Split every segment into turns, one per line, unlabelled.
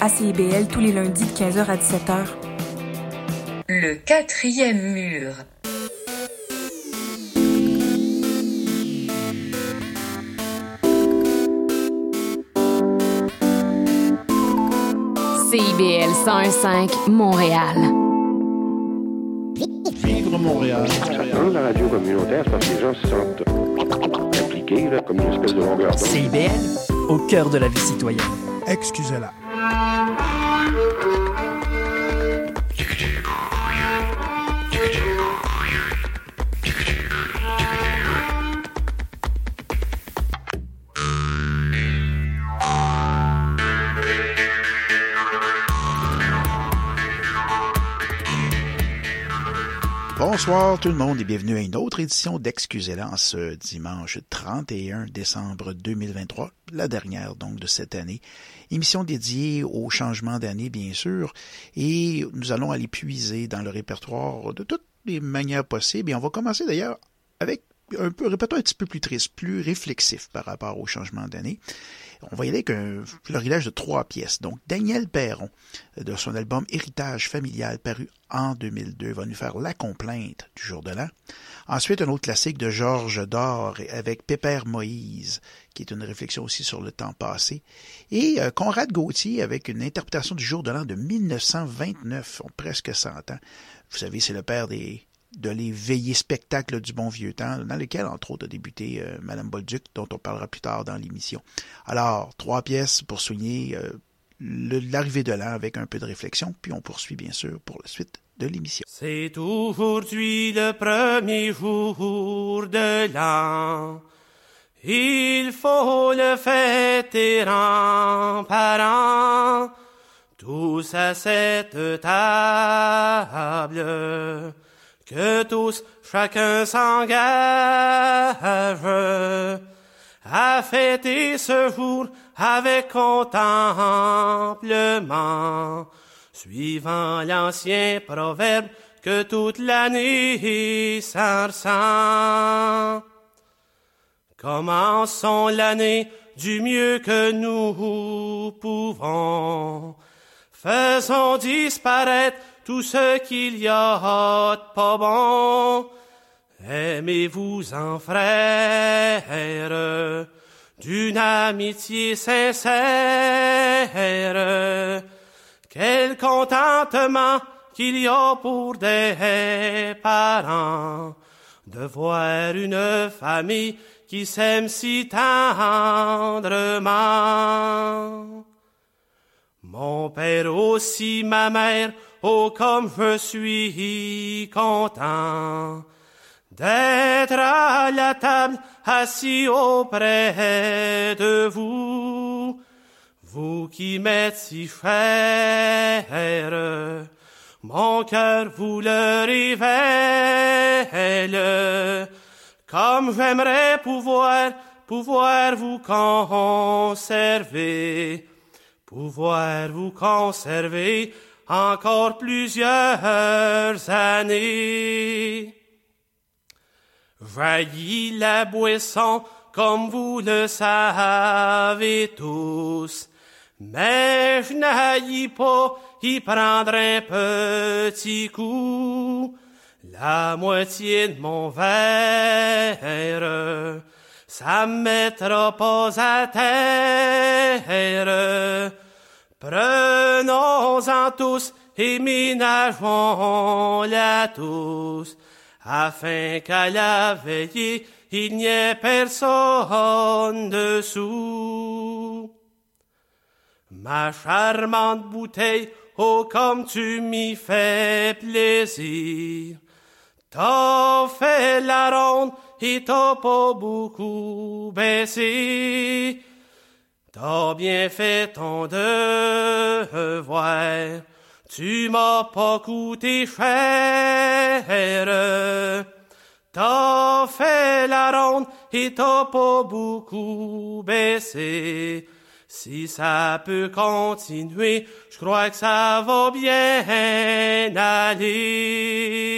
à CIBL tous les lundis de 15h à 17h.
Le quatrième mur.
CIBL 101.5 Montréal.
Vivre Montréal.
Dans la radio communautaire, parce que les gens se sentent impliqués, là, comme une espèce de longueur d'onde.
CIBL, au cœur de la vie citoyenne.
Excusez-la. Bonsoir tout le monde et bienvenue à une autre édition d'Excusez-la en ce dimanche 31 décembre 2023, la dernière donc de cette année. Émission dédiée au changement d'année bien sûr et nous allons aller puiser dans le répertoire de toutes les manières possibles et on va commencer d'ailleurs avec un peu répertoire un petit peu plus triste, plus réflexif par rapport au changement d'année. On va y aller avec un florilège de trois pièces. Donc, Daniel Perron, de son album Héritage familial, paru en 2002, va nous faire La complainte du jour de l'an. Ensuite, un autre classique de Georges Dor avec Pépère Moïse, qui est une réflexion aussi sur le temps passé. Et euh, Conrad Gauthier avec une interprétation du jour de l'an de 1929, presque 100 ans. Vous savez, c'est le père des, de les veillées spectacles du bon vieux temps, dans lesquels, entre autres, a débuté euh, Madame Bolduc, dont on parlera plus tard dans l'émission. Alors, trois pièces pour souligner euh, l'arrivée de l'an avec un peu de réflexion, puis on poursuit bien sûr pour la suite de l'émission.
C'est aujourd'hui le premier jour de l'an. Il faut le fêter en parent, tous à cette table que tous, chacun s'engage à fêter ce jour avec contemplement, suivant l'ancien proverbe que toute l'année s'en ressent. Commençons l'année du mieux que nous pouvons? Faisons disparaître tout ce qu'il y a de pas bon. Aimez-vous en frère, d'une amitié sincère? Quel contentement qu'il y a pour des parents? De voir une famille qui s'aime si tendrement. Mon père aussi, ma mère, oh comme je suis content d'être à la table assis auprès de vous, vous qui m'êtes si cher, mon cœur vous le révèle, comme j'aimerais pouvoir, pouvoir vous conserver, pouvoir vous conserver encore plusieurs années. Jaillit la boisson comme vous le savez tous, mais je n'aillis pas y prendre un petit coup, la moitié de mon verre, ça me mettra pas à terre. Prenons-en tous et ménageons-la tous, afin qu'à la veillée il n'y ait personne dessous. Ma charmante bouteille, oh comme tu m'y fais plaisir, t'as fait la ronde et t'as pas beaucoup baissé. T'as bien fait ton devoir, tu m'as pas coûté cher. T'as fait la ronde et t'as pas beaucoup baissé. Si ça peut continuer, je crois que ça va bien aller.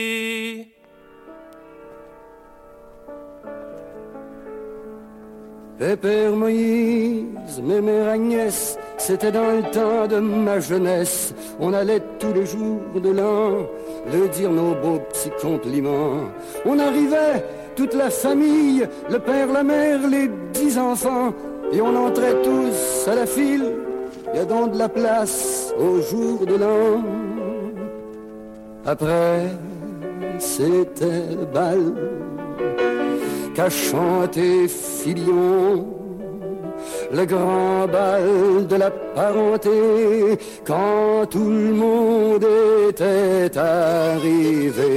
Pépère Moïse, mes mères Agnès, C'était dans le temps de ma jeunesse, on allait tous les jours de l'an le dire nos beaux petits compliments. On arrivait, toute la famille, le père, la mère, les dix enfants, et on entrait tous à la file. Y a donc de la place au jour de l'an. Après, c'était bal qu'a chanté Filion le grand bal de la parenté, quand tout le monde était arrivé.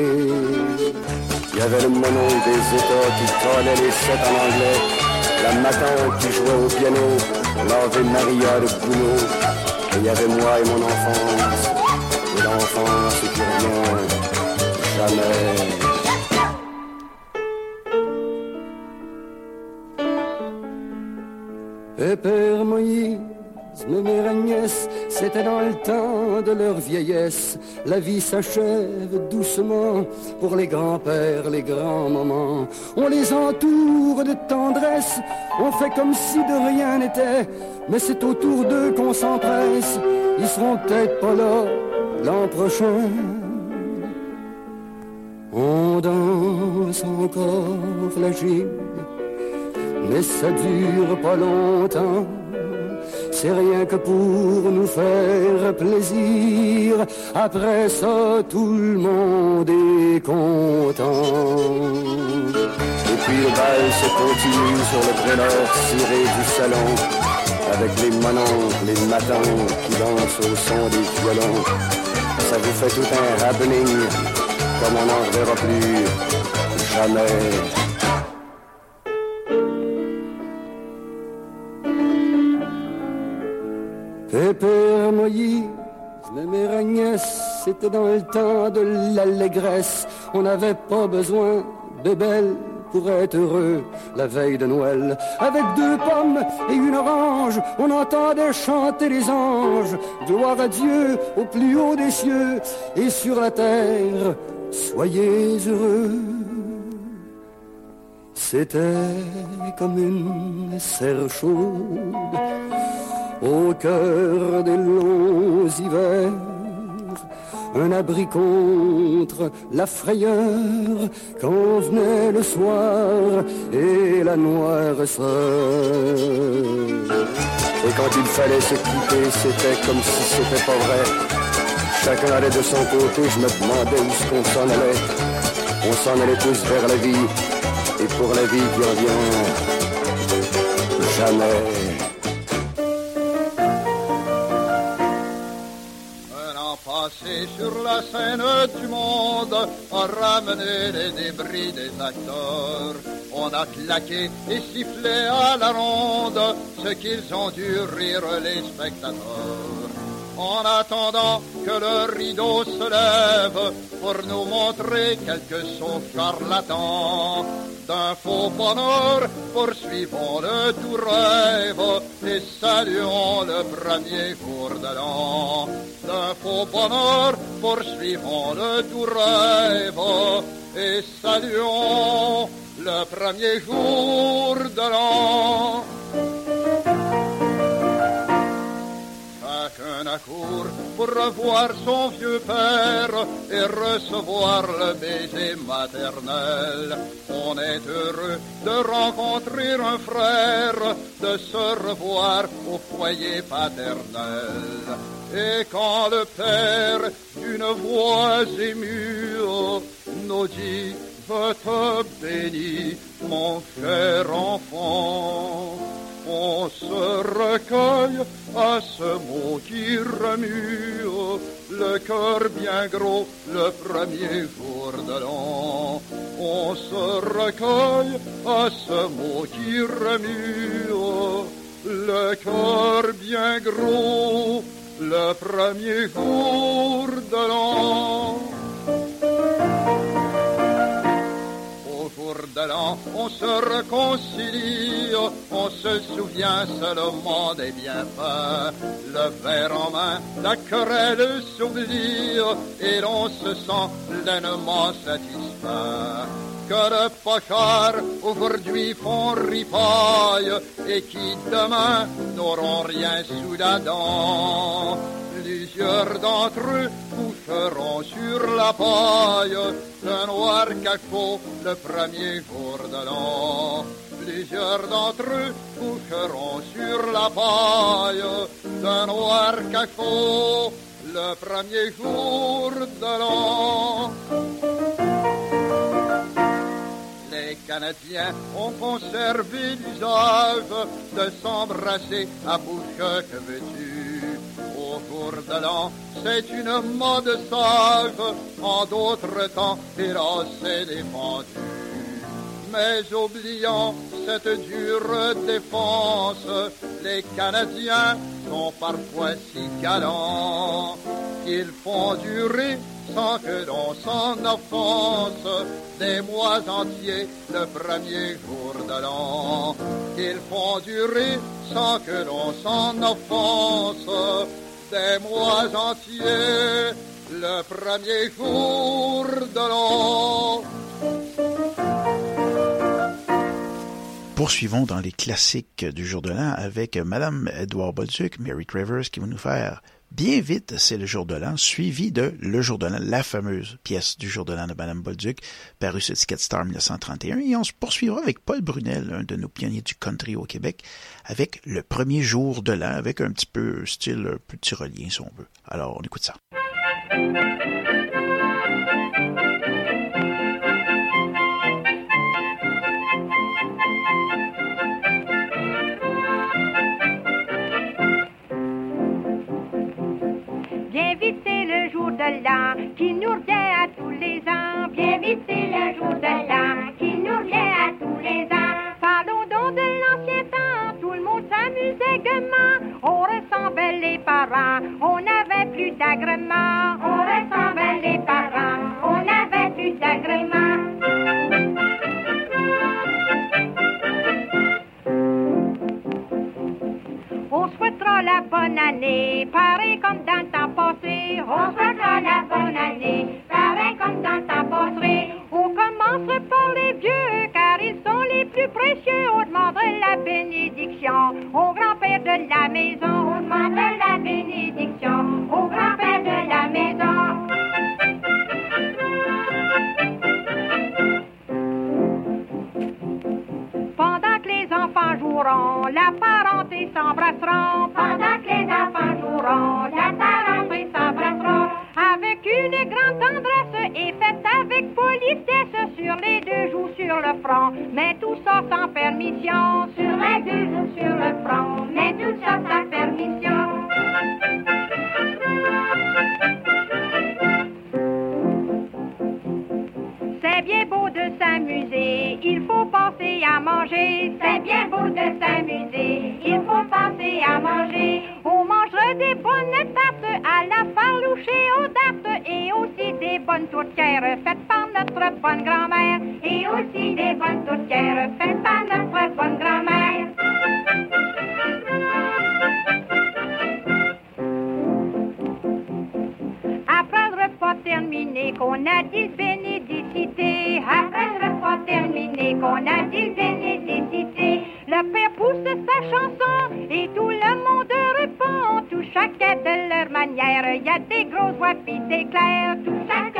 Il y avait le mono des États qui collait les sept en anglais, la matin qui jouait au piano, l'Ave Maria de Bruno, et il y avait moi et mon enfance, et l'enfance qui revient jamais. Et Père Moïse, mère Agnès, c'était dans le temps de leur vieillesse. La vie s'achève doucement pour les grands-pères, les grands-mamans. On les entoure de tendresse, on fait comme si de rien n'était. Mais c'est autour d'eux qu'on s'empresse, ils seront peut-être pas là l'an prochain. On danse encore la gym mais ça dure pas longtemps. C'est rien que pour nous faire plaisir. Après ça, tout le monde est content. Et puis le bal se continue sur le prélat ciré du salon. Avec les manants, les matins qui dansent au son des violons. Ça vous fait tout un happening, comme on n'en verra plus jamais. Et Père Moïse, mère Agnès, c'était dans le temps de l'allégresse. On n'avait pas besoin de belles pour être heureux la veille de Noël. Avec deux pommes et une orange, on entendait chanter les anges. Gloire à Dieu au plus haut des cieux et sur la terre, soyez heureux. C'était comme une serre chaude au cœur des longs hivers, un abri contre la frayeur quand venait le soir et la noirceur. Et quand il fallait se quitter, c'était comme si c'était pas vrai. Chacun allait de son côté, je me demandais où ce qu'on s'en allait. On s'en allait tous vers la vie, et pour la vie qui revient, jamais.
Passé sur la scène du monde, a ramené les débris des acteurs. On a claqué et sifflé à la ronde ce qu'ils ont dû rire les spectateurs. En attendant que le rideau se lève pour nous montrer quelques sauts charlatans, d'un faux bonheur, poursuivons le tout rêve et saluons le premier jour de l'an. D'un faux bonheur, poursuivons le tout rêve et saluons le premier jour de l'an. Chacun accourt pour revoir son vieux père et recevoir le baiser maternel. On est heureux de rencontrer un frère, de se revoir au foyer paternel. Et quand le père, d'une voix émue, nous dit Je te bénis, mon cher enfant on se recueille à ce mot qui remue le cœur bien gros le premier jour de l'an. On se recueille à ce mot qui remue le cœur bien gros le premier jour de l'an. On se réconcilie, on se souvient seulement des bienfaits. Le verre en main, la querelle s'oublie et l'on se sent pleinement satisfait. que de pochards aujourd'hui font ripaille et qui demain n'auront rien sous la dent. Plusieurs d'entre eux coucheront sur la paille d'un noir cachot le premier jour de l'an. Plusieurs d'entre eux coucheront sur la paille d'un noir cachot le premier jour de l'an. Les Canadiens ont conservé l'usage de s'embrasser à bouche que veux-tu? Au jour de l'an, c'est une mode sage, en d'autres temps, hélas, c'est défendu mais oubliant cette dure défense, les Canadiens sont parfois si galants qu'ils font durer sans que l'on s'en offense des mois entiers le premier jour de l'an. Qu'ils font durer sans que l'on s'en offense des mois entiers le premier jour de l'an.
Poursuivons dans les classiques du jour de l'an avec Madame Edouard Bolduc, Mary Travers, qui va nous faire Bien vite, c'est le jour de l'an, suivi de Le jour de l'an, la fameuse pièce du jour de l'an de Madame Bolduc, parue sur Ticket Star 1931. Et on se poursuivra avec Paul Brunel, un de nos pionniers du country au Québec, avec Le premier jour de l'an, avec un petit peu style un peu tyrolien, si on veut. Alors, on écoute ça.
Qui nous revient à tous les ans. Bien vite, c'est le jour de l'an qui nous revient à tous les ans. Parlons donc de l'ancien temps, tout le monde s'amusait gaiement. On ressemblait les parents, on n'avait plus d'agrément. On ressemblait les parents, on n'avait plus d'agrément. On souhaitera la bonne année, pareil comme dans le temps passé. On pareil comme dans temps passé. On commence par les vieux, car ils sont les plus précieux. On demanderait la bénédiction au grand-père de la maison. On demanderait la bénédiction au grand-père de la maison. Pendant que les enfants joueront, la parenté s'embrasseront. Pendant que les enfants joueront, la parenté et faite avec politesse sur les deux joues sur le front. Mais tout ça sans permission. Sur les deux joues sur le front. Mais tout ça sans permission. C'est bien beau de s'amuser, il faut penser à manger. C'est bien beau de s'amuser, il faut penser à manger. On mangerait des bonnes bonnes tourtières faites par notre bonne grand-mère. Et aussi des bonnes tourtières faites par notre bonne grand-mère. Après le repas terminé, qu'on a dit bénédicité. Après le repas terminé, qu'on a dit bénédicité. Le père pousse sa chanson et tout le monde répond. Tout chacun de leur manière. Il y a des grosses voix puis des clairs. Tout chacun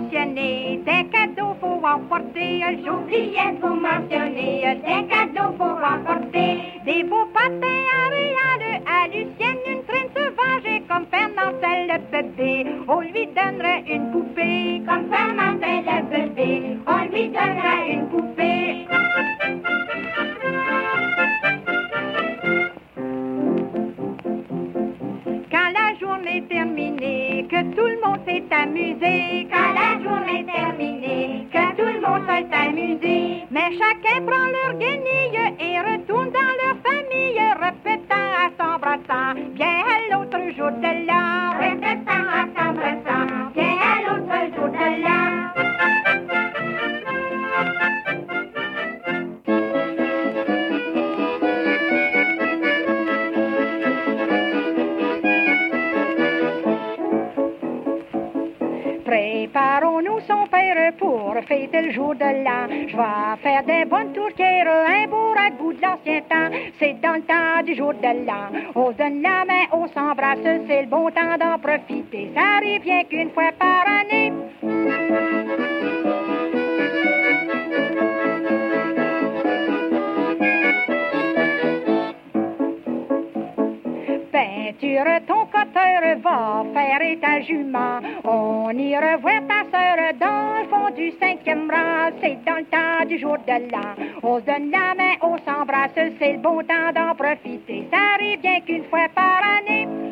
des cadeaux pour emporter. J'oubliais de vous mentionner des cadeaux pour emporter. Des beaux patins à Réal, à Lucienne, une traîne sauvage comme Fernandel le bébé. On lui donnerait une poupée comme Fernandel le bébé. On lui donnerait une poupée. S'est. Quand la journée est terminée, que tout le monde s'est amusé. Mais chacun prend leur guenille et retourne dans leur famille, répétant à s'embrassant, bien à l'autre jour de fêter le jour de l'an. Je vais faire des bonnes tourtières, un beau ragoût de l'ancien temps. C'est dans le temps du jour de l'an. On donne la main, on s'embrasse, c'est le bon temps d'en profiter. Ça arrive bien qu'une fois par année. Peinture ton va faire ta jument. On y revoit ta sœur dans le fond du cinquième rang. C'est dans le temps du jour de l'an. On se donne la main, on s'embrasse, c'est le bon temps d'en profiter. Ça arrive bien qu'une fois par année.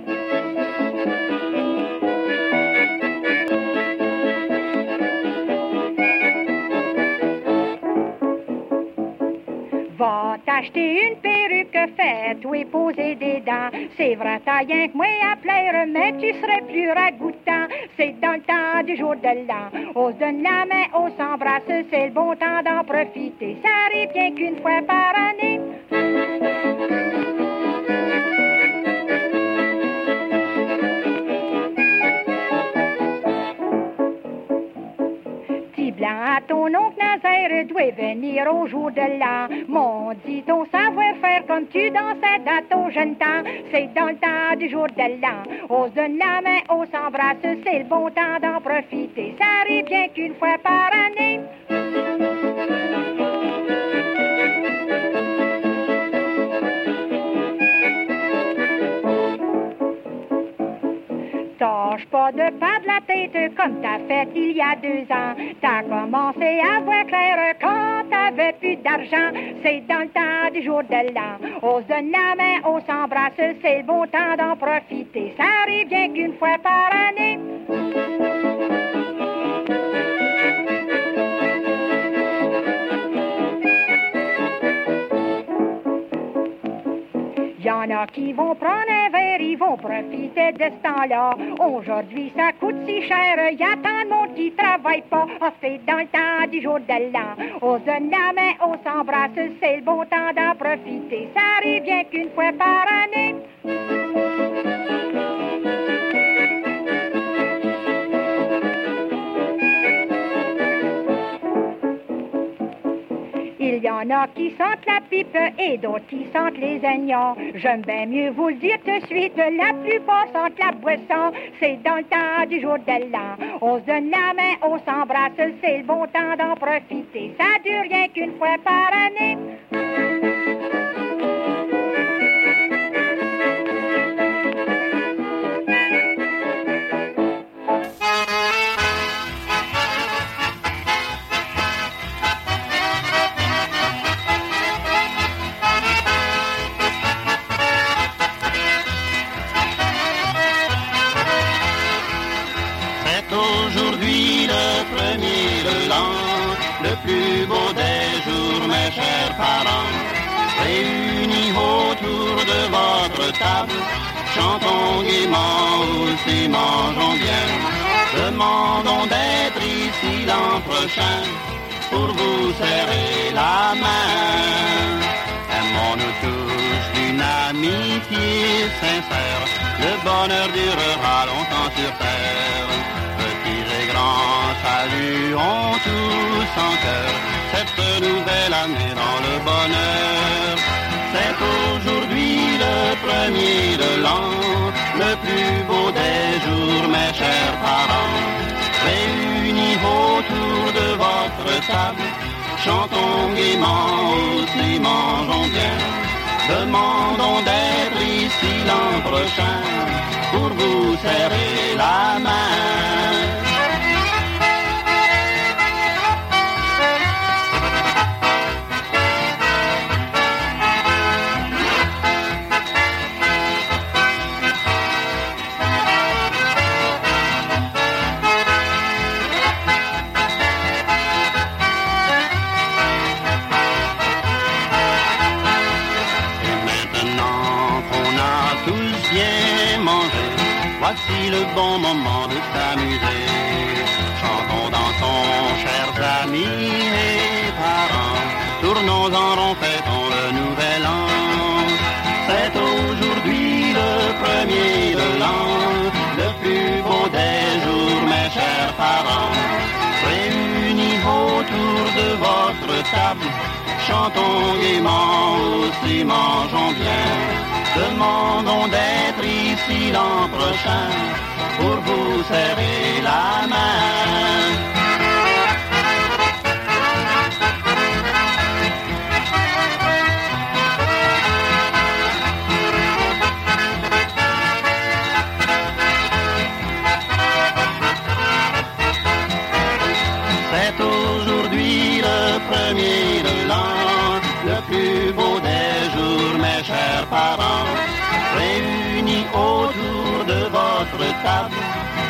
Va t'acheter une perruque faite ou poser des dents. C'est vrai, t'as rien que moi à plaire, mais tu serais plus ragoûtant. C'est dans le temps du jour de l'an. On se donne la main, on s'embrasse, c'est le bon temps d'en profiter. Ça arrive bien qu'une fois par année. Ton oncle Nazaire doit venir au jour de l'an. Mon ton savoir-faire comme tu dansais dans ton jeune temps. C'est dans le temps du jour de l'an. On se donne la main, on s'embrasse, c'est le bon temps d'en profiter. Ça arrive bien qu'une fois par année. Pas de pas de la tête comme t'as fait il y a deux ans. T'as commencé à voir clair quand t'avais plus d'argent. C'est dans le temps du jour de l'an. On se donne la main, on s'embrasse, c'est le bon temps d'en profiter. Ça arrive bien qu'une fois par année. Y en a qui vont prendre un ils vont profiter de ce temps-là. Aujourd'hui, ça coûte si cher, y a tant de monde qui travaille pas. Ah, c'est dans le temps du jour de l'an. On se la main, on s'embrasse, c'est le bon temps d'en profiter. Ça arrive bien qu'une fois par année. En a qui sentent la pipe et d'autres qui sentent les aignons. J'aime bien mieux vous le dire tout de suite, la plupart sentent la boisson. C'est dans le temps du jour de l'an. On se donne la main, on s'embrasse, c'est le bon temps d'en profiter. Ça dure rien qu'une fois par année.
Pour vous serrer la main. Aimons-nous tous d'une amitié sincère, le bonheur durera longtemps sur terre. Petits et grands saluons tous en cœur cette nouvelle année dans le bonheur. C'est aujourd'hui le premier de l'an, le plus beau des jours, mes chers parents. Réunis autour chantons gaiement aussi, mangeons bien. Demandons d'être ici l'an prochain pour vous serrer la main. Chantons gaiement aussi, mangeons bien. Demandons d'être ici l'an prochain pour vous serrer la main.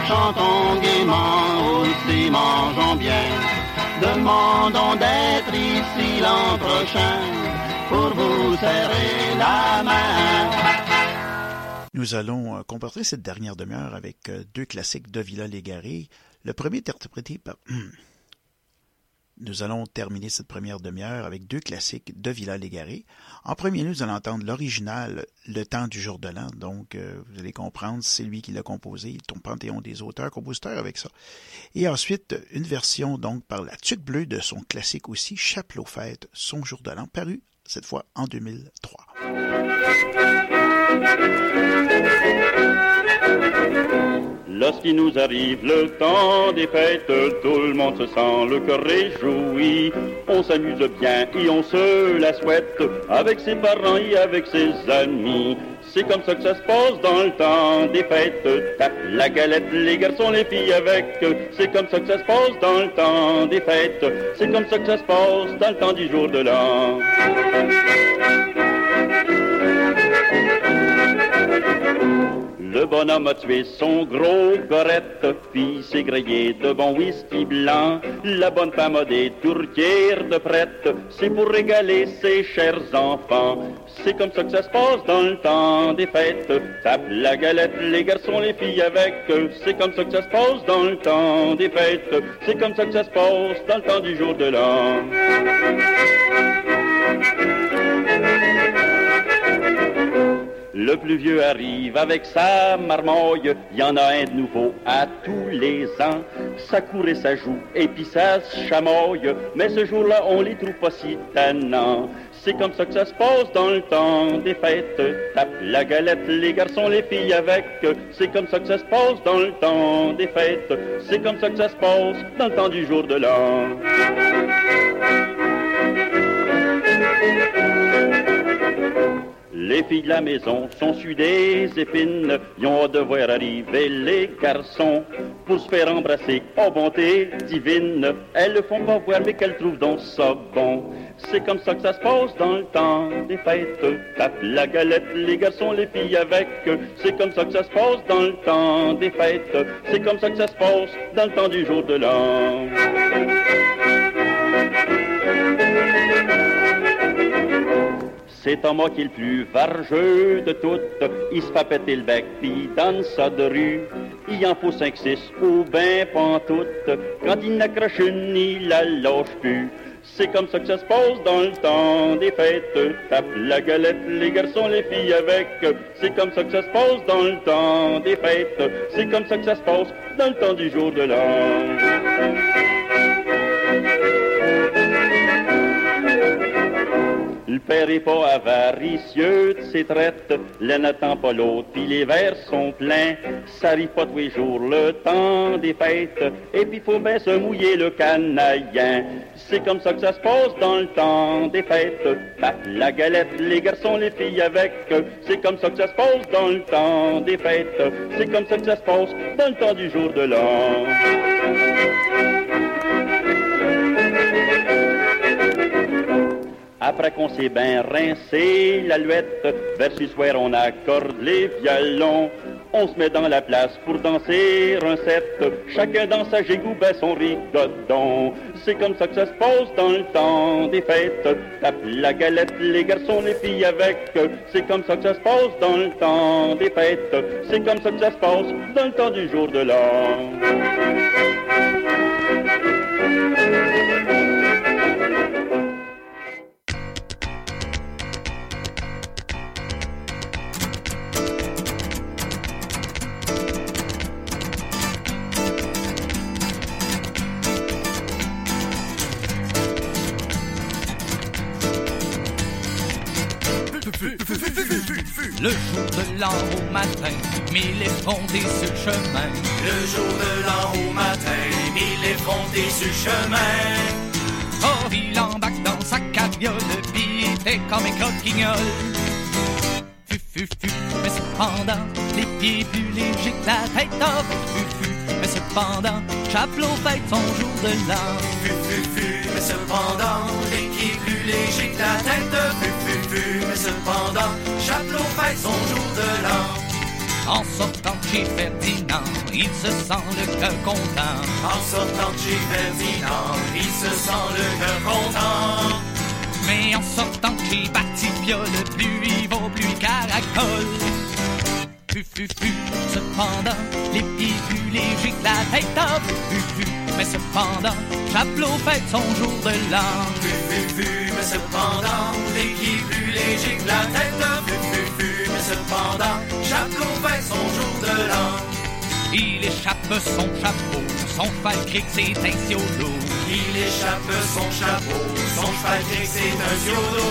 Chantons gaiement aussi, mangeons bien. Demandons d'être ici l'an prochain pour vous serrer la main.
Nous allons euh, comporter cette dernière demi-heure avec euh, deux classiques de Villa Légaré. Le premier est interprété par... Nous allons terminer cette première demi-heure avec deux classiques de Villa Légaré. En premier lieu, nous allons entendre l'original Le temps du jour de l'an. Donc, euh, vous allez comprendre, c'est lui qui l'a composé, ton panthéon des auteurs, compositeurs avec ça. Et ensuite, une version donc par la Tuque Bleue de son classique aussi, Chapelot Fête, son jour de l'an, paru cette fois en 2003.
Lorsqu'il nous arrive le temps des fêtes, tout le monde se sent le cœur réjoui. On s'amuse bien et on se la souhaite avec ses parents et avec ses amis. C'est comme ça que ça se passe dans le temps des fêtes. Tape la galette, les garçons, les filles avec. C'est comme ça que ça se passe dans le temps des fêtes. C'est comme ça que ça se passe dans le temps du jour de l'an. Le bonhomme a tué son gros gorette, puis s'est grillé de bon whisky blanc. La bonne femme a des tourtières de prête, c'est pour régaler ses chers enfants. C'est comme ça que ça se passe dans le temps des fêtes. Tape la galette, les garçons, les filles avec. C'est comme ça que ça se passe dans le temps des fêtes. C'est comme ça que ça se passe dans le temps du jour de l'an. Le plus vieux arrive avec sa marmoille, il y en a un de nouveau à tous les ans. Ça court et ça joue, et puis ça chamoille, mais ce jour-là, on les trouve pas si tannants. C'est comme ça que ça se passe dans le temps des fêtes. Tape la galette, les garçons, les filles avec. C'est comme ça que ça se passe dans le temps des fêtes. C'est comme ça que ça se passe dans le temps du jour de l'an. Les filles de la maison sont sur des épines, ils ont hâte de voir arriver les garçons pour se faire embrasser en bonté divine. Elles le font pas voir, mais qu'elles trouvent donc ça bon. C'est comme ça que ça se passe dans le temps des fêtes. Tape la galette, les garçons, les filles avec. C'est comme ça que ça se passe dans le temps des fêtes. C'est comme ça que ça se passe dans le temps du jour de l'an. C'est mot qui est le plus vargeux de toutes. Il se fait péter le bec, puis donne ça de rue. Il en faut cinq, six, ou ben pantoute. Quand il n'accroche une, la lâche plus. C'est comme ça que ça se passe dans le temps des fêtes. Tape la galette, les garçons, les filles avec. C'est comme ça que ça se passe dans le temps des fêtes. C'est comme ça que ça se passe dans le temps du jour de l'an. Le père est pas avaricieux de ses traites, l'un n'attend pas l'autre, puis les verres sont pleins. Ça arrive pas tous les jours le temps des fêtes, et puis faut bien se mouiller le canaillin. C'est comme ça que ça se passe dans le temps des fêtes. La galette, les garçons, les filles avec. C'est comme ça que ça se passe dans le temps des fêtes. C'est comme ça que ça se passe dans le temps du jour de l'an. Après qu'on s'est bien rincé l'alouette, vers ce soir on accorde les violons. On se met dans la place pour danser un set. Chacun dans sa gigoube à son rigodon. C'est comme ça que ça se passe dans le temps des fêtes. Tape la galette, les garçons, les filles avec. C'est comme ça que ça se passe dans le temps des fêtes. C'est comme ça que ça se passe dans le temps du jour de l'an.
Le jour de l'an au matin, mille effrontés sur le chemin.
Le jour de l'an au matin, mille effrontés sur le chemin.
Oh, il embarque dans sa carriole, puis était comme un croquignol. Fu, fu, fu, mais cependant, les pieds plus légers que la tête. Oh, fu, fu, mais cependant, Chaplot fête son jour de l'an.
Fu, fu, fu, mais cependant, les pieds plus légers que la tête. Fu, fu, fu, mais cependant, Chaplot fête son jour de l'an.
En sortant de chez Ferdinand, il se sent le cœur content.
En sortant de chez Ferdinand, il se sent le cœur content.
Mais en sortant de chez Batipiole, plus il va, plus il caracole. Fu, fu, fu, cependant, les plus légers que la tête. Ah, fu, mais cependant, Chaplot fête son jour de l'an.
Fu, fu, fu, mais cependant, les plus légers que la tête. Cependant, fête son jour de l'an.
Il échappe son chapeau, son cheval crie que c'est un ciolo.
Il échappe son chapeau, son cheval crie que c'est un ciolo.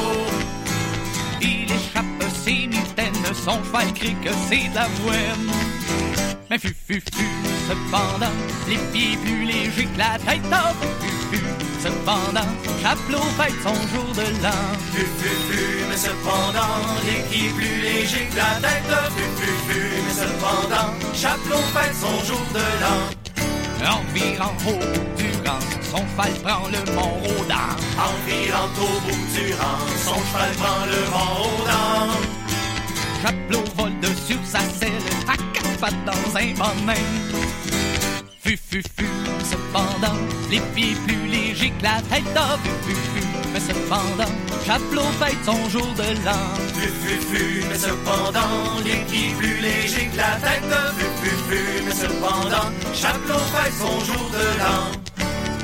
Il échappe ses mitaines, son cheval crie que c'est de la moine. Mais fu fu fu, cependant, les pieds plus légers que la tête. Oh, fu cependant, Chaplot fête son jour de l'an.
Fu fu fu, mais cependant, les pieds plus légers que la tête. Fu fu fu, mais cependant, Chaplot fête son jour de l'an.
En virant au bout du rang, son cheval prend le mont Rodin.
En virant au bout du rang, son cheval prend le mont Rodin.
Chaplot vole de sur sa selle, à quatre pattes dans un bonnet. Fu fu fu, cependant, les pieds plus légers que la tête. Fu fu fu, mais cependant, Chaplot fête son jour de l'an.
Fu fu fu, mais cependant, les pieds plus légers que la tête. Fu fu fu, mais cependant, Chaplot fête son jour de l'an.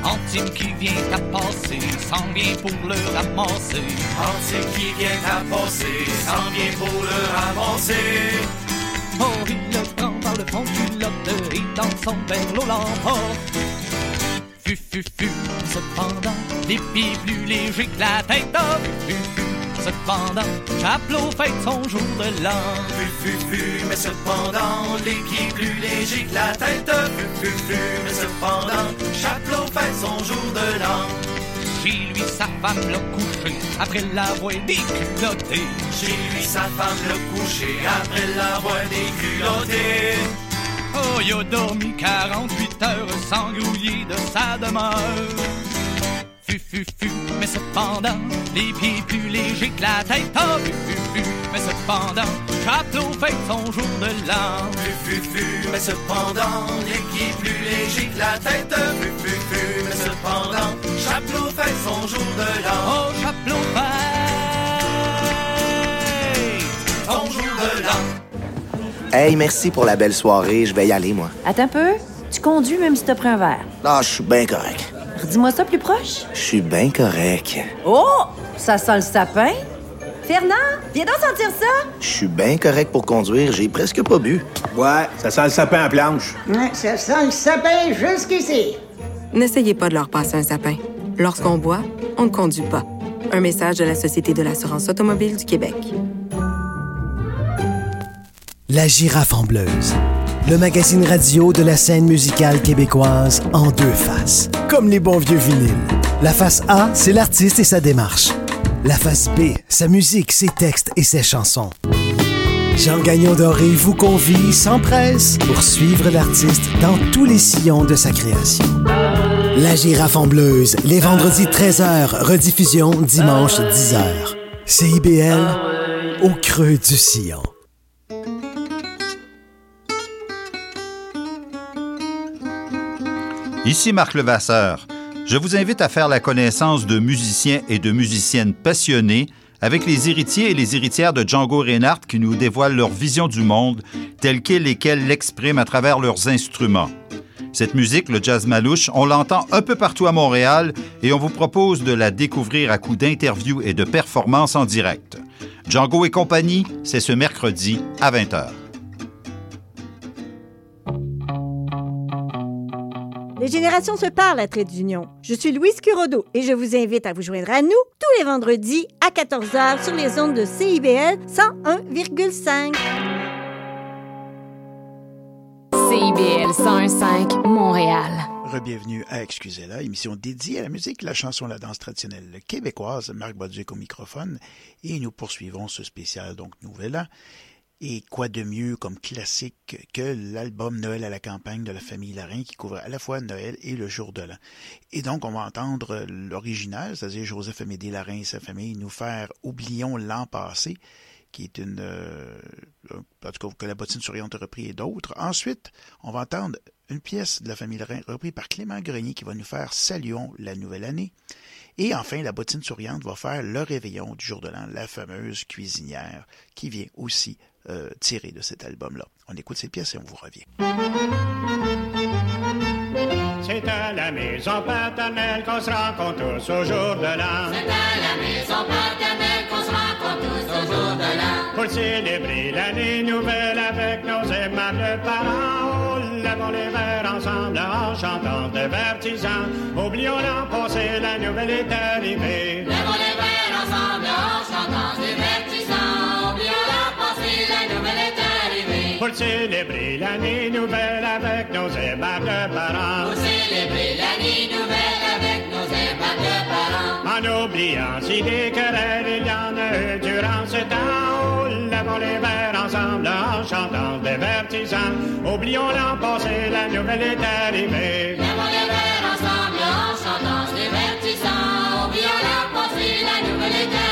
Antime qui vient à passer, s'en vient pour le ramasser.
Antime qui vient à passer, s'en vient pour le ramasser.
Oh, il le prend fond du culotte et dans son verre l'emporte. Fu fu fu, cependant, les pieds plus légers que la tête. Fu fu, cependant, Chaplot fête son jour de l'an.
Fu fu fu, mais cependant, les pieds plus légers que la tête. Fu fu fu, mais cependant, Chaplot fête son jour de l'an.
Chez lui, sa femme l'a couché après l'avoir déculotté.
Chez lui, sa femme l'a couché après l'avoir déculotté.
Oh, il a dormi 48 heures sans grouiller de sa demeure. Fu fu fu, mais cependant, les pieds plus légers que la tête. Oh, fu fu fu, mais cependant, Chaplot fête son jour de l'an.
Fu fu fu, mais cependant, les pieds plus légers que la tête. Fu fu fu, mais cependant, Chaplot fête son jour de l'an.
Oh, Chaplot fête
son jour de l'an.
Hey, merci pour la belle soirée. Je vais y aller, moi.
Attends un peu. Tu conduis même si t'as pris un verre.
Ah, je suis bien correct.
Redis-moi ça plus proche.
Je suis bien correct.
Oh! Ça sent le sapin. Fernand, viens donc sentir ça.
Je suis bien correct pour conduire. J'ai presque pas bu.
Ouais, ça sent le sapin en planche.
Ouais, ça sent le sapin jusqu'ici.
N'essayez pas de leur passer un sapin. Lorsqu'on boit, on ne conduit pas. Un message de la Société de l'assurance automobile du Québec.
La girafe en bleuse. Le magazine radio de la scène musicale québécoise en deux faces. Comme les bons vieux vinyles. La face A, c'est l'artiste et sa démarche. La face B, sa musique, ses textes et ses chansons. Jean Gagnon Doré vous convie sans presse pour suivre l'artiste dans tous les sillons de sa création. La girafe en bleuse, les vendredis 13h, rediffusion dimanche 10h. CIBL, au creux du sillon.
Ici Marc Levasseur. Je vous invite à faire la connaissance de musiciens et de musiciennes passionnés avec les héritiers et les héritières de Django Reinhardt qui nous dévoilent leur vision du monde telle qu'elle et qu'elle l'expriment à travers leurs instruments. Cette musique, le jazz malouche, on l'entend un peu partout à Montréal et on vous propose de la découvrir à coup d'interviews et de performances en direct. Django et compagnie, c'est ce mercredi à 20h.
Les générations se parlent à Trait d'Union. Je suis Louise Curodo et je vous invite à vous joindre à nous tous les vendredis à 14h sur les ondes de CIBL 101,5.
CIBL 101.5 Montréal.
Rebienvenue à Excusez-la, émission dédiée à la musique, la chanson, la danse traditionnelle québécoise. Marc Baduc au microphone et nous poursuivons ce spécial donc Nouvel An. Et quoi de mieux comme classique que l'album Noël à la campagne de la famille Larin qui couvre à la fois Noël et le jour de l'an. Et donc on va entendre l'original, c'est-à-dire Joseph Amédée Larin et sa famille nous faire Oublions l'an passé qui est une euh, en tout cas que la bottine souriante a repris et d'autres. Ensuite, on va entendre une pièce de la famille Larin reprise par Clément Grenier qui va nous faire Saluons la nouvelle année. Et enfin, la bottine souriante va faire le réveillon du jour de l'an, la fameuse cuisinière qui vient aussi euh, tirée de cet album-là. On écoute ces pièces et on vous revient.
C'est à la maison paternelle qu'on se rencontre tous au jour de l'an.
C'est à la maison paternelle qu'on se rencontre tous au jour de l'an.
Pour célébrer l'année nouvelle avec nos aimables parents, lavons les verres ensemble en chantant divertissant. Oublions l'an passé, la nouvelle est arrivée.
Lavons les verres ensemble en chantant l'an passé, la nouvelle est arrivée.
Pour célébrer l'année nouvelle avec nos aimables parents.
Pour célébrer l'année nouvelle avec nos aimables parents.
En oubliant si des querelles il y en a eu durant ce temps. Lavons les verres ensemble en chantant divertissant. Oublions l'an passé, la nouvelle est arrivée.
Lavons les verres ensemble en chantant divertissant. Oublions l'an passé, la nouvelle est arrivée.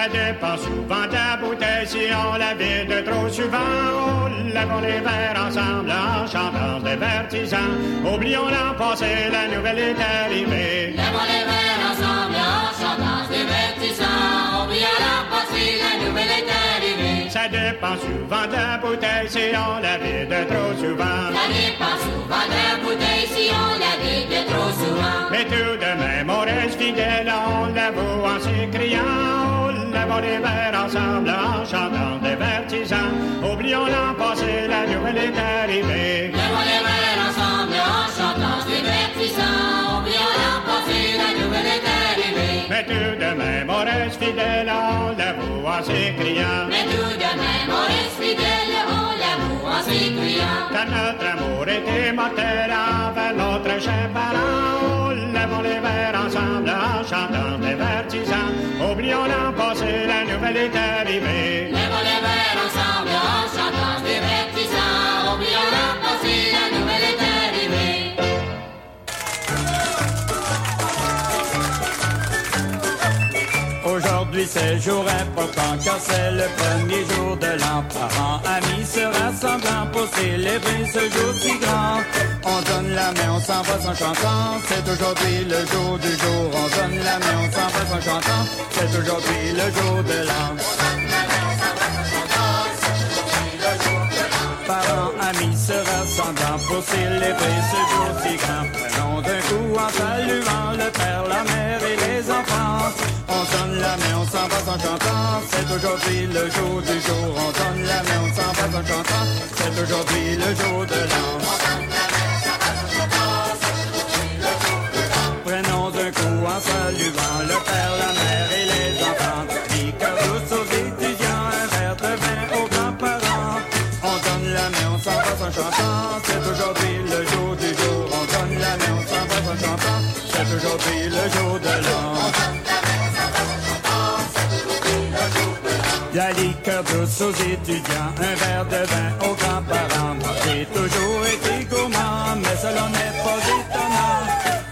Ça dépend souvent de la bouteille si on la vide de trop souvent. Oh, lavons les verres ensemble en chantant divertissant. Oublions l'an passé, la nouvelle est arrivée.
Lavons les verres ensemble en chantant divertissant. Oublions l'an passé, la nouvelle est arrivée.
Ça dépend souvent de la bouteille si on la vide de trop souvent.
Ça dépend souvent de la bouteille si on la vide de trop souvent.
Mais tout de même, on reste fidèle, on l'avoue en s'écriant. Lavons les verres ensemble en chantant divertissant. Oublions l'an passé, la nouvelle est arrivée.
Lavons les verres ensemble en chantant divertissant. Oublions l'an passé, la nouvelle est arrivée.
Mais tout de même, on reste fidèle, on l'avoue en s'écriant.
Mais tout de même, on reste fidèle,
Car notre amour est immortel envers notre. Oh, lavons les verres ensemble en chantant divertissant. Oublions la nouvelle est arrivée.
Lavons les
C'est jour important car c'est le premier jour de l'an. Parents, amis se rassemblant pour célébrer ce jour si grand. On donne la main, on s'embrasse en chantant. C'est aujourd'hui le jour du jour. On donne la main, on s'embrasse en chantant. C'est aujourd'hui le jour de l'an. Parents, amis se rassemblant pour célébrer ce jour si grand. Prenons d'un coup en saluant le père, la mère et On donne la main, on s'embrasse en chantant. C'est aujourd'hui le jour du jour. On donne la main, on s'embrasse en chantant. C'est aujourd'hui le jour de l'an. Aux étudiants, un verre de vin aux grands-parents. Moi, j'ai toujours été gourmand, mais cela n'est pas étonnant.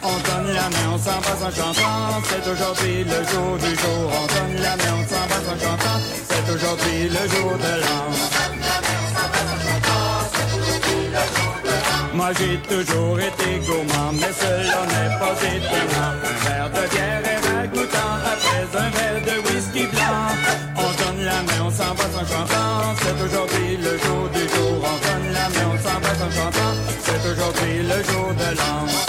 On donne la main, on s'embrasse en chantant. C'est aujourd'hui le jour du jour. On donne la main, on s'embrasse en chantant. C'est aujourd'hui le jour de l'an. Moi j'ai toujours été gourmand, mais cela n'est pas étonnant. Un verre de bière est ragoûtant après un verre de whisky blanc. On donne la s'embrasse en chantant. C'est aujourd'hui le jour du jour. On donne la main, on s'embrasse en chantant. C'est aujourd'hui le jour de l'an.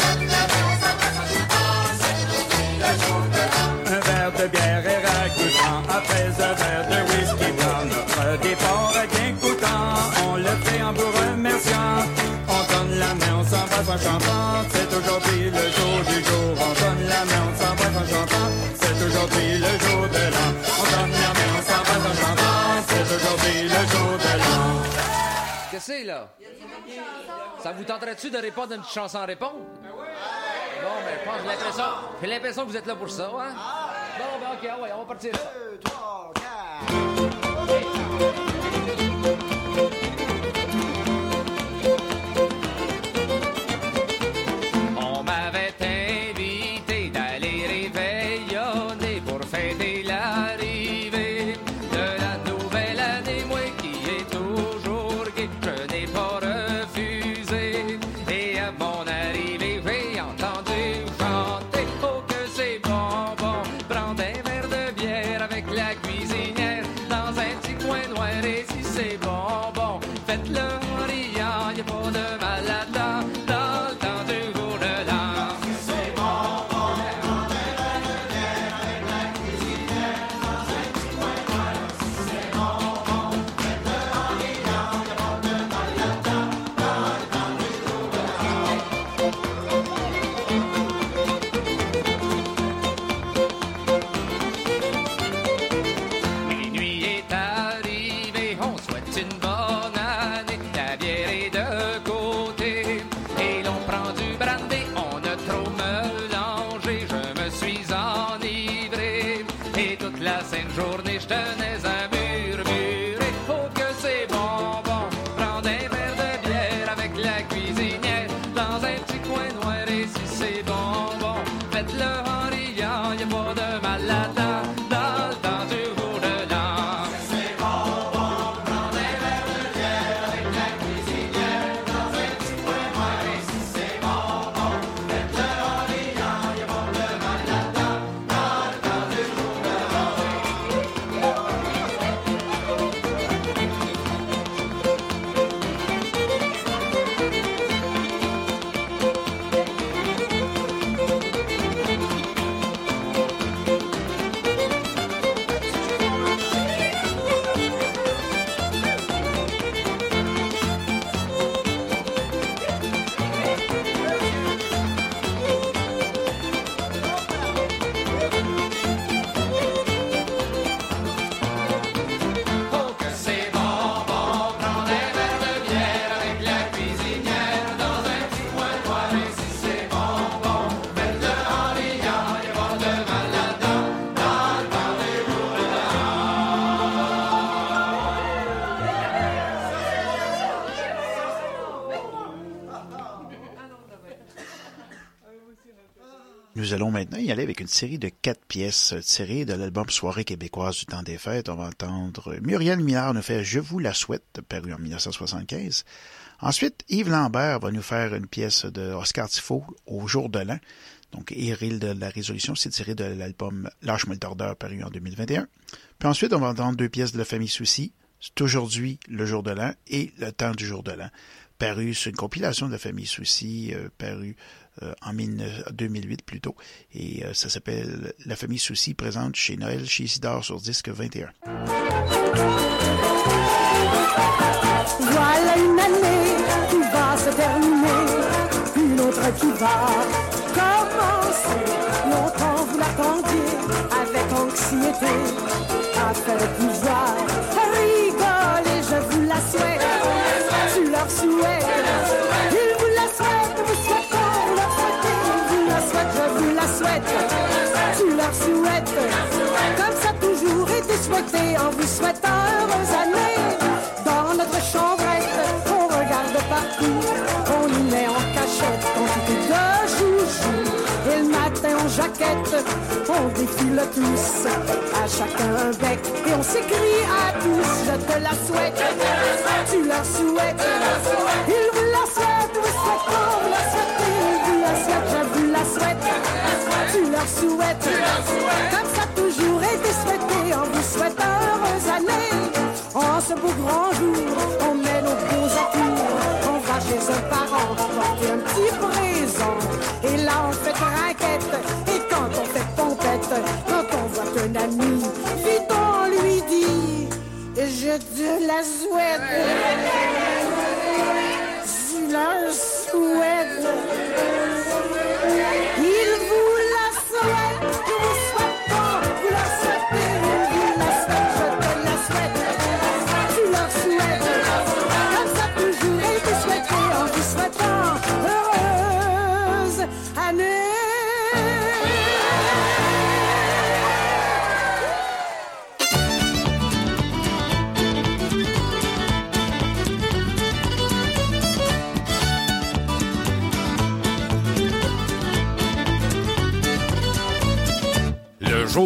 Ça vous tenterait-tu de répondre à une chanson répondre? Bon, ben, je pense, l'impression, j'ai l'impression que vous êtes là pour ça, hein? Bon, ben, OK, on va partir avec une
série de quatre pièces tirées de l'album Soirée québécoise du temps des fêtes. On va entendre Muriel Minard nous fait Je vous la souhaite, paru en 1975. Ensuite, Yves Lambert va nous faire une pièce de Oscar Tifo au jour de l'an. Donc, Éril de la résolution, c'est tiré de l'album Lâche-moi le paru en 2021. Puis ensuite, on va entendre deux pièces de la famille Souci. C'est aujourd'hui le jour de l'an et le temps du jour de l'an. Paru sur une compilation de la famille Souci, euh, paru euh, en 19 2008 plutôt. Et euh, ça s'appelle La famille Souci présente chez Noël, chez Isidore sur disque 21.
Voilà une année qui va se terminer, une autre qui va commencer. Longtemps vous l'attendiez avec anxiété, de pouvoir rigoler, je vous la souhaite, tu leur souhaites, souhaité, en vous souhaitant heureuse année. Dans notre chambrette, on regarde partout, on y met en cachette quantité de joujoux. Et le matin en jaquette, on défile tous, à chacun un bec, et on s'écrie à tous, je te la souhaite, tu la souhaites, il vous la souhaite, vous souhaitons, vous la souhaitez, vous la souhaite, je vous la souhaite, tu leur souhaites, comme ça souhaite heureuse année. ce beau grand jour, on met nos beaux atours, on va chez un parent porter un petit présent. Et là on fait raquette, et quand on fait pompette, quand on voit un ami, vite on lui dit, je te la souhaite. Je la souhaite.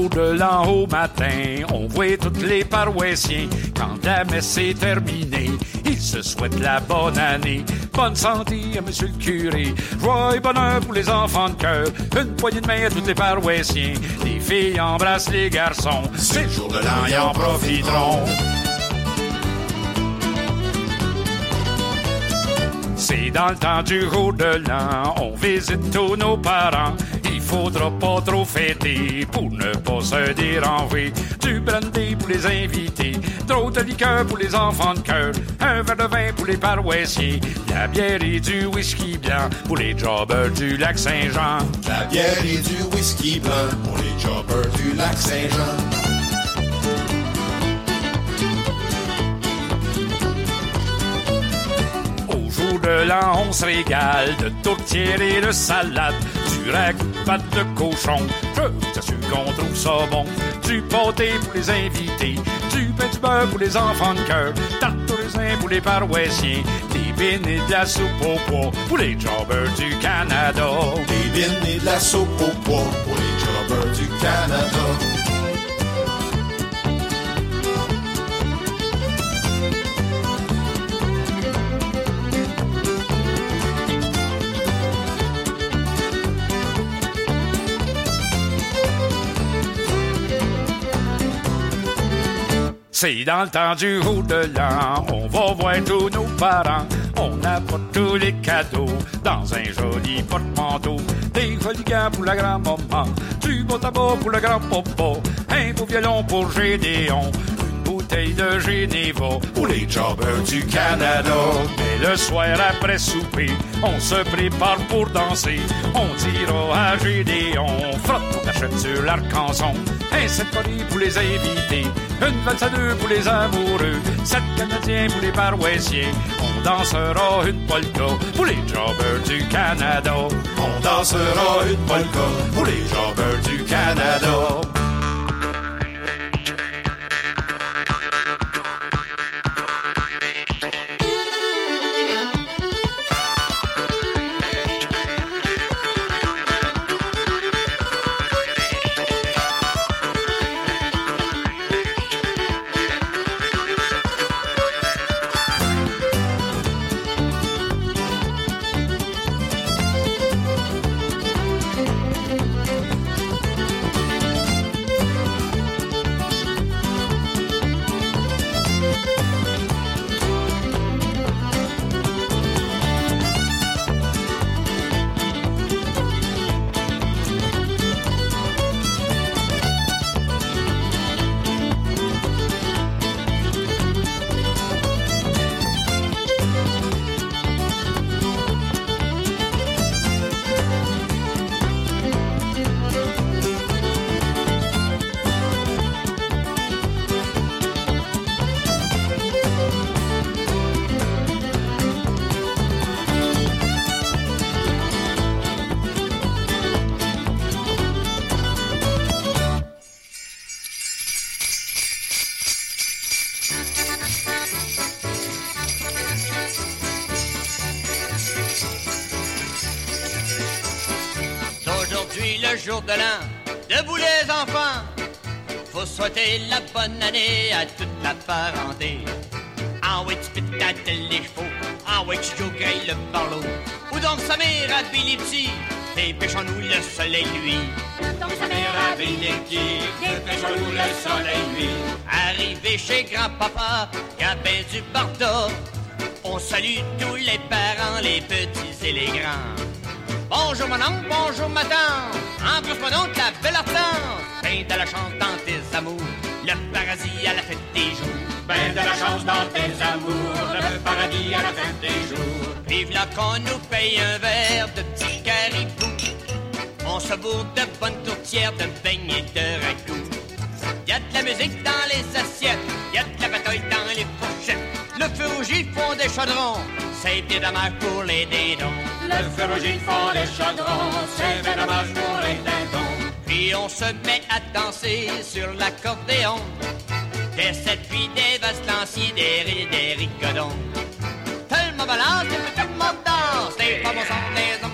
De l'an au matin, on voit tous les paroissiens. Quand la messe est terminée, ils se souhaitent la bonne année. Bonne santé à monsieur le curé, joie et bonheur pour les enfants de cœur. Une poignée de main à tous les paroissiens. Les filles embrassent les garçons. C'est le jour de l'an, ils en profiteront. C'est dans le temps du jour de l'an, on visite tous nos parents. Il faudra pas trop fêter pour ne pas se déranger. Du brandy pour les invités, trop de liqueur pour les enfants de cœur, un verre de vin pour les paroissiens, de la bière et du whisky blanc pour les jobbers du lac Saint-Jean.
La bière et du whisky blanc pour les jobbers du lac Saint-Jean.
Au jour de l'an, on se régale de tourtière et de salade, de pâte de cochon. Je t'assure qu'on trouve ça bon. Du pâté pour les invités, du pain du beurre pour les enfants de cœur, tarte raisin pour les paroissiens, des bines et de la soupe au pois pour les jobbers du Canada.
Des bines et de la soupe au pois pour les jobbers du Canada.
C'est dans le temps du jour de l'an, on va voir tous nos parents. On apporte tous les cadeaux dans un joli porte-manteau. Des jolis gants pour la grand-maman, du beau tabac pour le grand-papa, un beau violon pour Gédéon, de Généva pour les jobbers du Canada. Mais le soir après souper, on se prépare pour danser. On dira à Gédéon, frotte ton achète sur l'arc-en-son. Un polis pour les invités, une valse à deux pour les amoureux, sept canadiens pour les paroissiens. On dansera une polka pour les jobbers du Canada.
On dansera une polka pour les jobbers du Canada.
Bonne année à toute la parenté. En oui, tu peux les chevaux, en
Ah ouais, Chico Gray, le barlot. Ou donc sa mère à Bilipsi, dépêchons-nous le soleil, lui.
Donc sa mère a Bilipsi, dépêchons-nous le soleil, lui.
Arrivé chez grand-papa, ben du barda. On salue tous les parents, les petits et les grands. Bonjour mon oncle, bonjour ma tante, embrasse-moi donc la belle hortense. Ben de la chance dans tes amours, le paradis à la fête des jours.
Ben de la chance dans tes amours, le paradis à la fin des jours.
Vive là qu'on nous paye un verre de petit caribou. On se bourre de bonnes tourtières, de beignets de ragoût. Y a de la musique dans les assiettes, y a de la bataille dans les fourchettes. Le feu rouge, font des chaudrons, c'est bien dommage pour les dindons.
Le feu rouge, font des chaudrons, c'est bien dommage pour les dindons.
Puis on se met à danser sur l'accordéon. Des sept puis des vastes lanciers, des rires, des le monde balance, tout le monde danse. Les femmes au son des hommes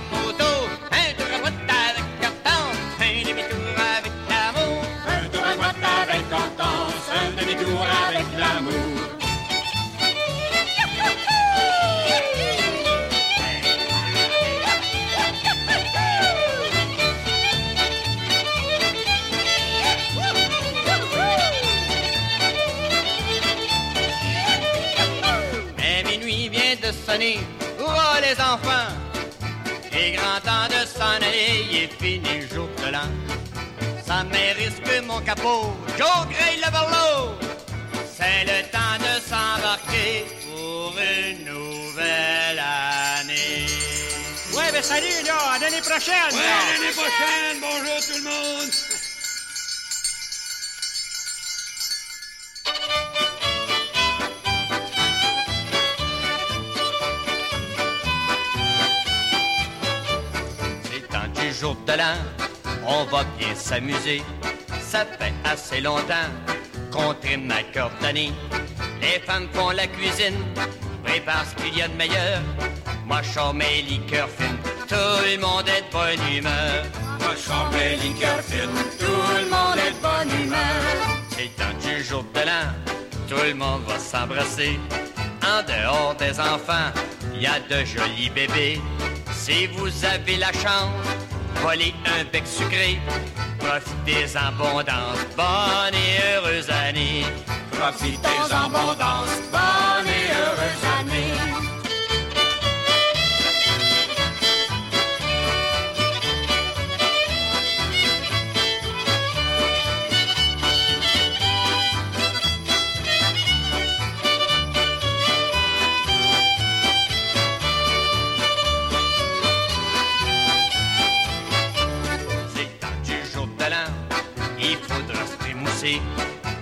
sonner, hurrah les enfants! Il est grand temps de s'en aller, il est fini le jour de l'an. Ça mère risque mon capot, Joe Gray le barlot! C'est le temps de s'embarquer pour une nouvelle année.
Ouais, ben salut, là, à l'année prochaine!
Ouais, l'année prochaine! Bonjour tout le monde!
Jour de l'an, on va bien s'amuser. Ça fait assez longtemps qu'on trime ma cordonnée. Les femmes font la cuisine, préparent ce qu'il y a de meilleur. Moi, je mes liqueurs fines, tout le monde est de bonne humeur.
Moi, je mes liqueurs fines, tout le monde est de bonne humeur.
C'est du jour de l'an, tout le monde va s'embrasser. En dehors des enfants, il y a de jolis bébés. Si vous avez la chance, volez un bec sucré. Profitez-en abondance, bonne et heureuse année.
Profitez en abondance, bonne et heureuse année.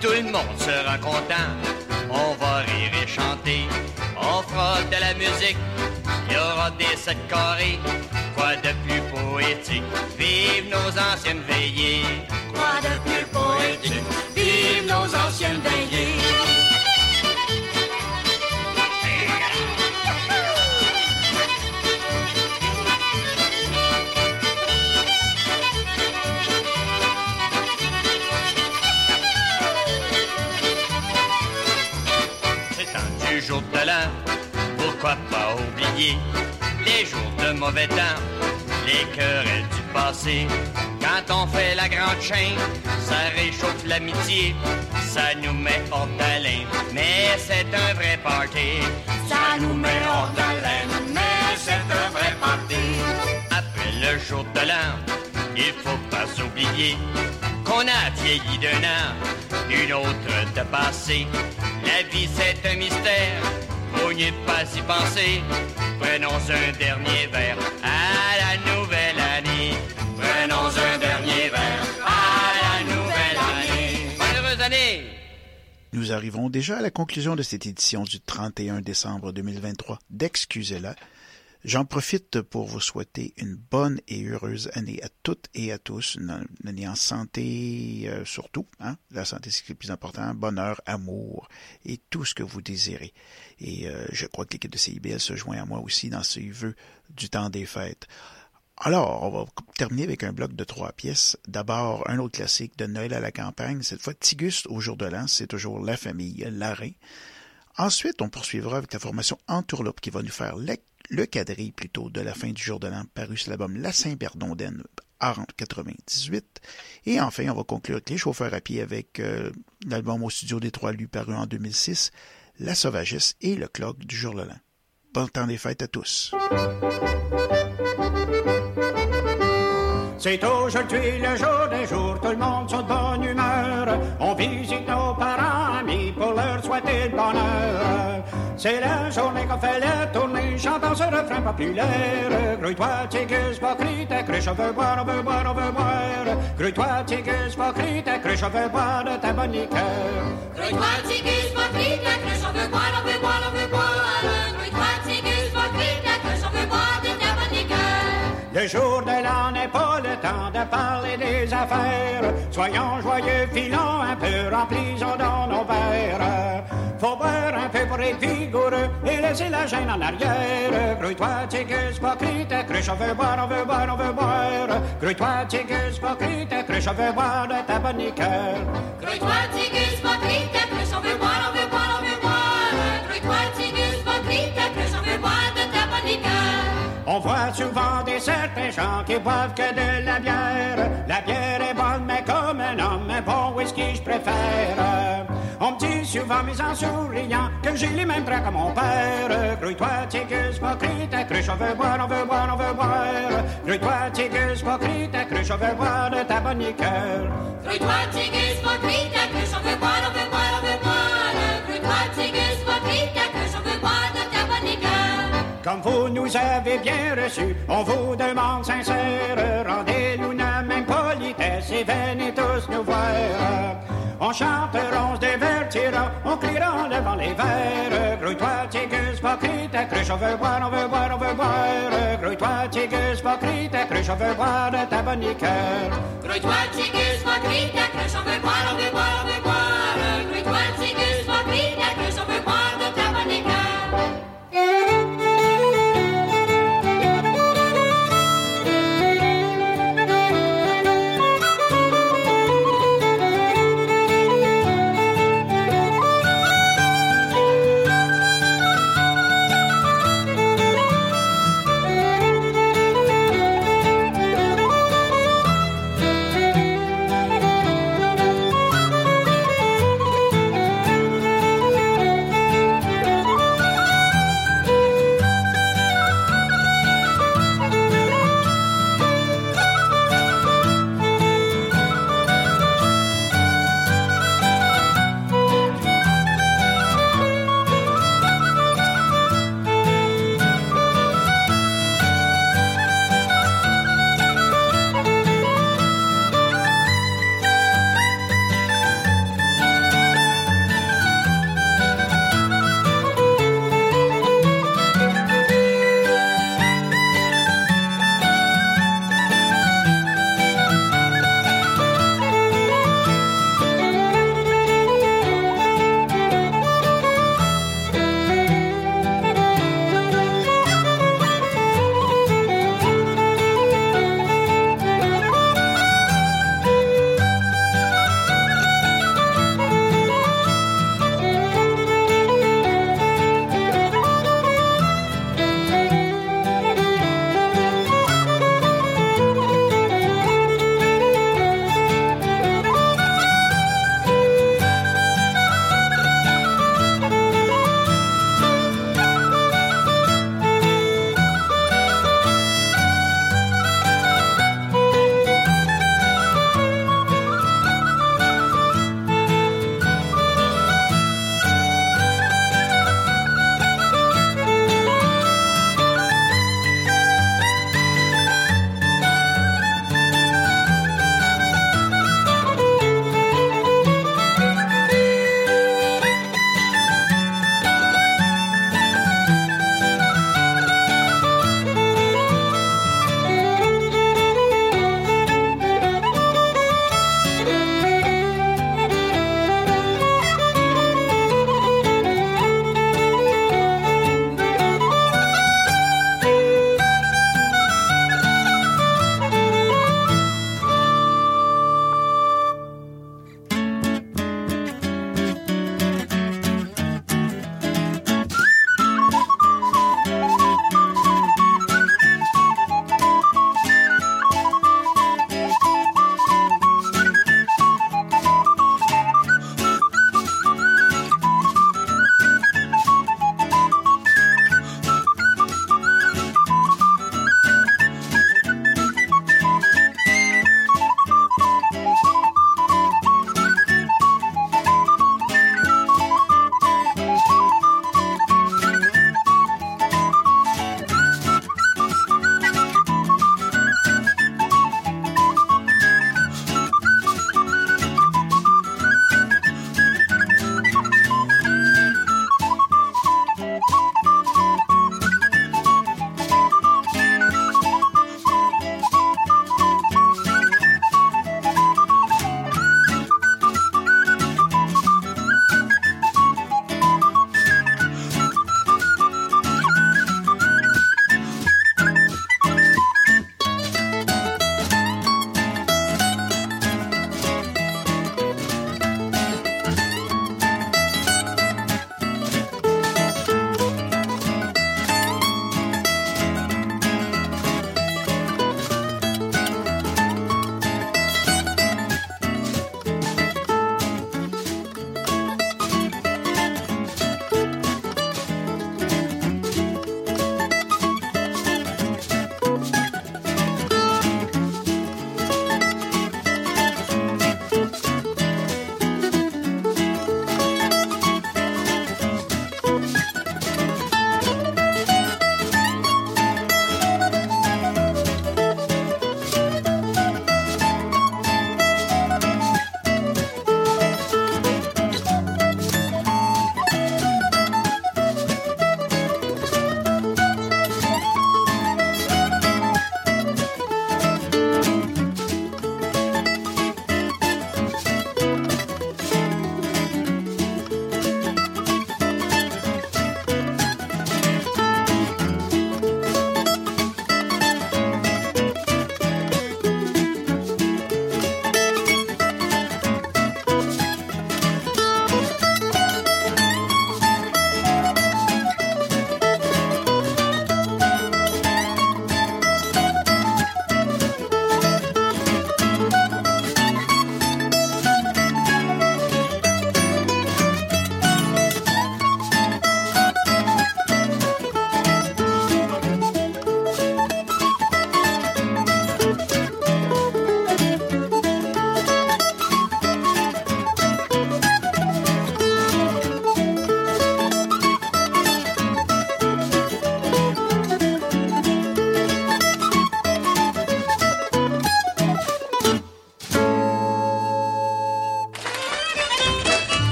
Tout le monde sera content, on va rire et chanter. On fera de la musique, il y aura des sept carrés. Quoi de plus poétique, vive nos anciennes veillées.
Quoi de plus poétique, vive nos anciennes veillées.
Pourquoi pas oublier les jours de mauvais temps, les querelles du passé? Quand on fait la grande chaîne, ça réchauffe l'amitié, ça nous met hors d'haleine, mais c'est un vrai party.
Ça nous met hors d'haleine, mais c'est un vrai party.
Après le jour de l'an, il faut pas oublier qu'on a vieilli d'un an, une autre de passé. La vie c'est un mystère, faut n'y pas y penser. Prenons un dernier verre à la nouvelle année. Prenons un dernier verre à la nouvelle année. Bonne heureuse année!
Nous arrivons déjà à la conclusion de cette édition du 31 décembre 2023 d'Excusez-la. J'en profite pour vous souhaiter une bonne et heureuse année à toutes et à tous, une, année en santé euh, surtout, hein? la santé c'est le plus important, bonheur, amour et tout ce que vous désirez. Et euh, je crois que l'équipe de CIBL se joint à moi aussi dans ce vœu du temps des fêtes. Alors, on va terminer avec un bloc de trois pièces. D'abord, un autre classique de Noël à la campagne, cette fois Tigus au jour de l'an, c'est toujours la famille, l'arrêt. Ensuite, on poursuivra avec la formation Entourloupe qui va nous faire le, le quadrille plutôt de la fin du jour de l'an paru sur l'album La Saint-Berdondaine en 98. Et enfin, on va conclure avec les chauffeurs à pied avec euh, l'album au studio des Trois Lus paru en 2006, La Sauvagesse et le clock du jour de l'an. Bon temps des fêtes à tous.
C'est aujourd'hui le jour des jours, tout le monde sont de bonne humeur. On visite nos parents, amis pour leur souhaiter le bonheur. C'est la journée qu'on fait la tournée, chantant ce refrain populaire. Grouille-toi, tigus, ta cruche, on veut boire, on veut boire, on veut boire. Grouille-toi, tigus, ta cruche, on veut boire de ta bonne liqueur.
Grouille-toi, tigus, ta cruche, on veut boire, on veut boire, on veut boire. Grouille-toi, tigus, ta cruche, on veut boire de ta bonne liqueur.
Le jour de l'an n'est pas le temps de parler des affaires. Soyons joyeux, filons un peu, remplissons dans nos verres. Faut boire un peu pour être vigoureux et laisser la gêne en arrière. Grouille-toi, crie, ta cruche, on veut boire, on veut boire, on veut boire. Grouille-toi, crie, ta cruche, on veut boire de ta bonne liqueur.
Grouille-toi, crie, ta cruche, on veut boire, on veut boire, On
voit souvent des certains gens qui boivent que de la bière. La bière est bonne, mais comme un homme, un bon whisky, je préfère. On me dit souvent, mais en souriant, que j'ai les mêmes traits que mon père. Grouille-toi, tigus, crie, ta cruche, on veut boire, on veut boire, on veut boire. Grouille-toi, tigus, crie, ta cruche, on veut boire de ta bonne liqueur.
Grouille-toi, tigus, crie, ta cruche, on veut boire, on veut boire.
Comme vous nous avez bien reçus, on vous demande sincère, rendez-nous la même politesse et venez tous nous voir. On chantera, on se divertira, on criera en levant les verres. Grouille-toi, tigus, crie, ta cruche, on veut boire, on veut boire, on veut boire. Grouille-toi, tigus, pas crie, ta cruche, on veut boire ta bonne liqueur.
Grouille-toi, tigus, crie, ta cruche, on veut boire, on veut boire, on veut boire.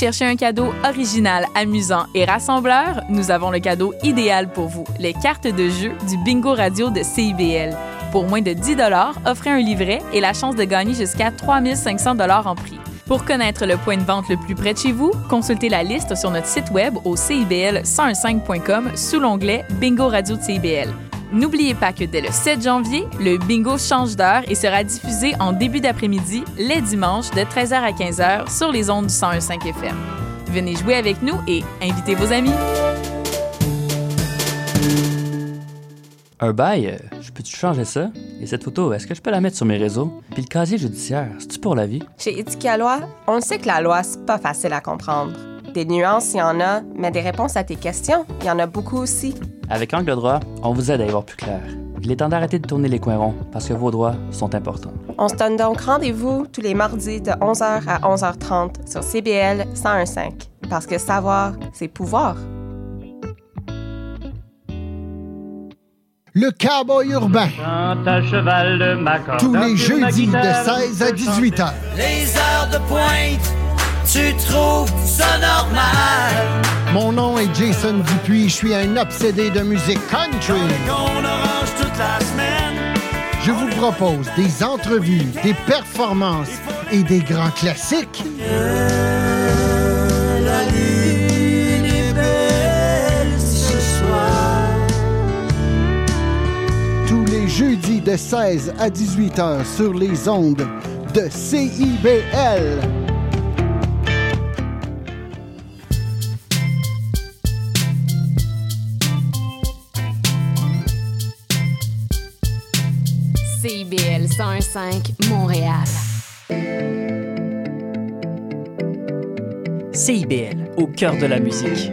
Cherchez un cadeau original, amusant et rassembleur? Nous avons le cadeau idéal pour vous, les cartes de jeu du Bingo Radio de CIBL. Pour moins de 10 offrez un livret et la chance de gagner jusqu'à 3500 en prix. Pour connaître le point de vente le plus près de chez vous, consultez la liste sur notre site web au cibl1015.com sous l'onglet Bingo Radio de CIBL. N'oubliez pas que dès le 7 janvier, le bingo change d'heure et sera diffusé en début d'après-midi, les dimanches, de 13h à 15h sur les ondes du 101.5 FM. Venez jouer avec nous et invitez vos amis.
Un bail, euh, je peux-tu changer ça? Et cette photo, est-ce que je peux la mettre sur mes réseaux? Puis le casier judiciaire, c'est-tu pour la vie?
Chez Éthique à loi, on sait que la loi, c'est pas facile à comprendre. Des nuances, il y en a, mais des réponses à tes questions, il y en a beaucoup aussi.
Avec Angle droit, on vous aide à y voir plus clair. Il est temps d'arrêter de tourner les coins ronds parce que vos droits sont importants.
On se donne donc rendez-vous tous les mardis de 11h à 11h30 sur CBL 101.5. Parce que savoir, c'est pouvoir.
Le cowboy urbain.
à cheval de ma corde,
Tous les jeudis de
guitare,
16 à 18 heures.
Les heures de pointe, tu trouves ça normal?
Mon nom est Jason Dupuis, je suis un obsédé de musique country.
Toute la semaine.
Je vous propose des entrevues, des performances et des grands classiques.
La lune est belle ce soir.
Tous les jeudis de 16 à 18 heures sur les ondes de.
CIBL 101.5 Montréal.
CIBL, au cœur de la musique.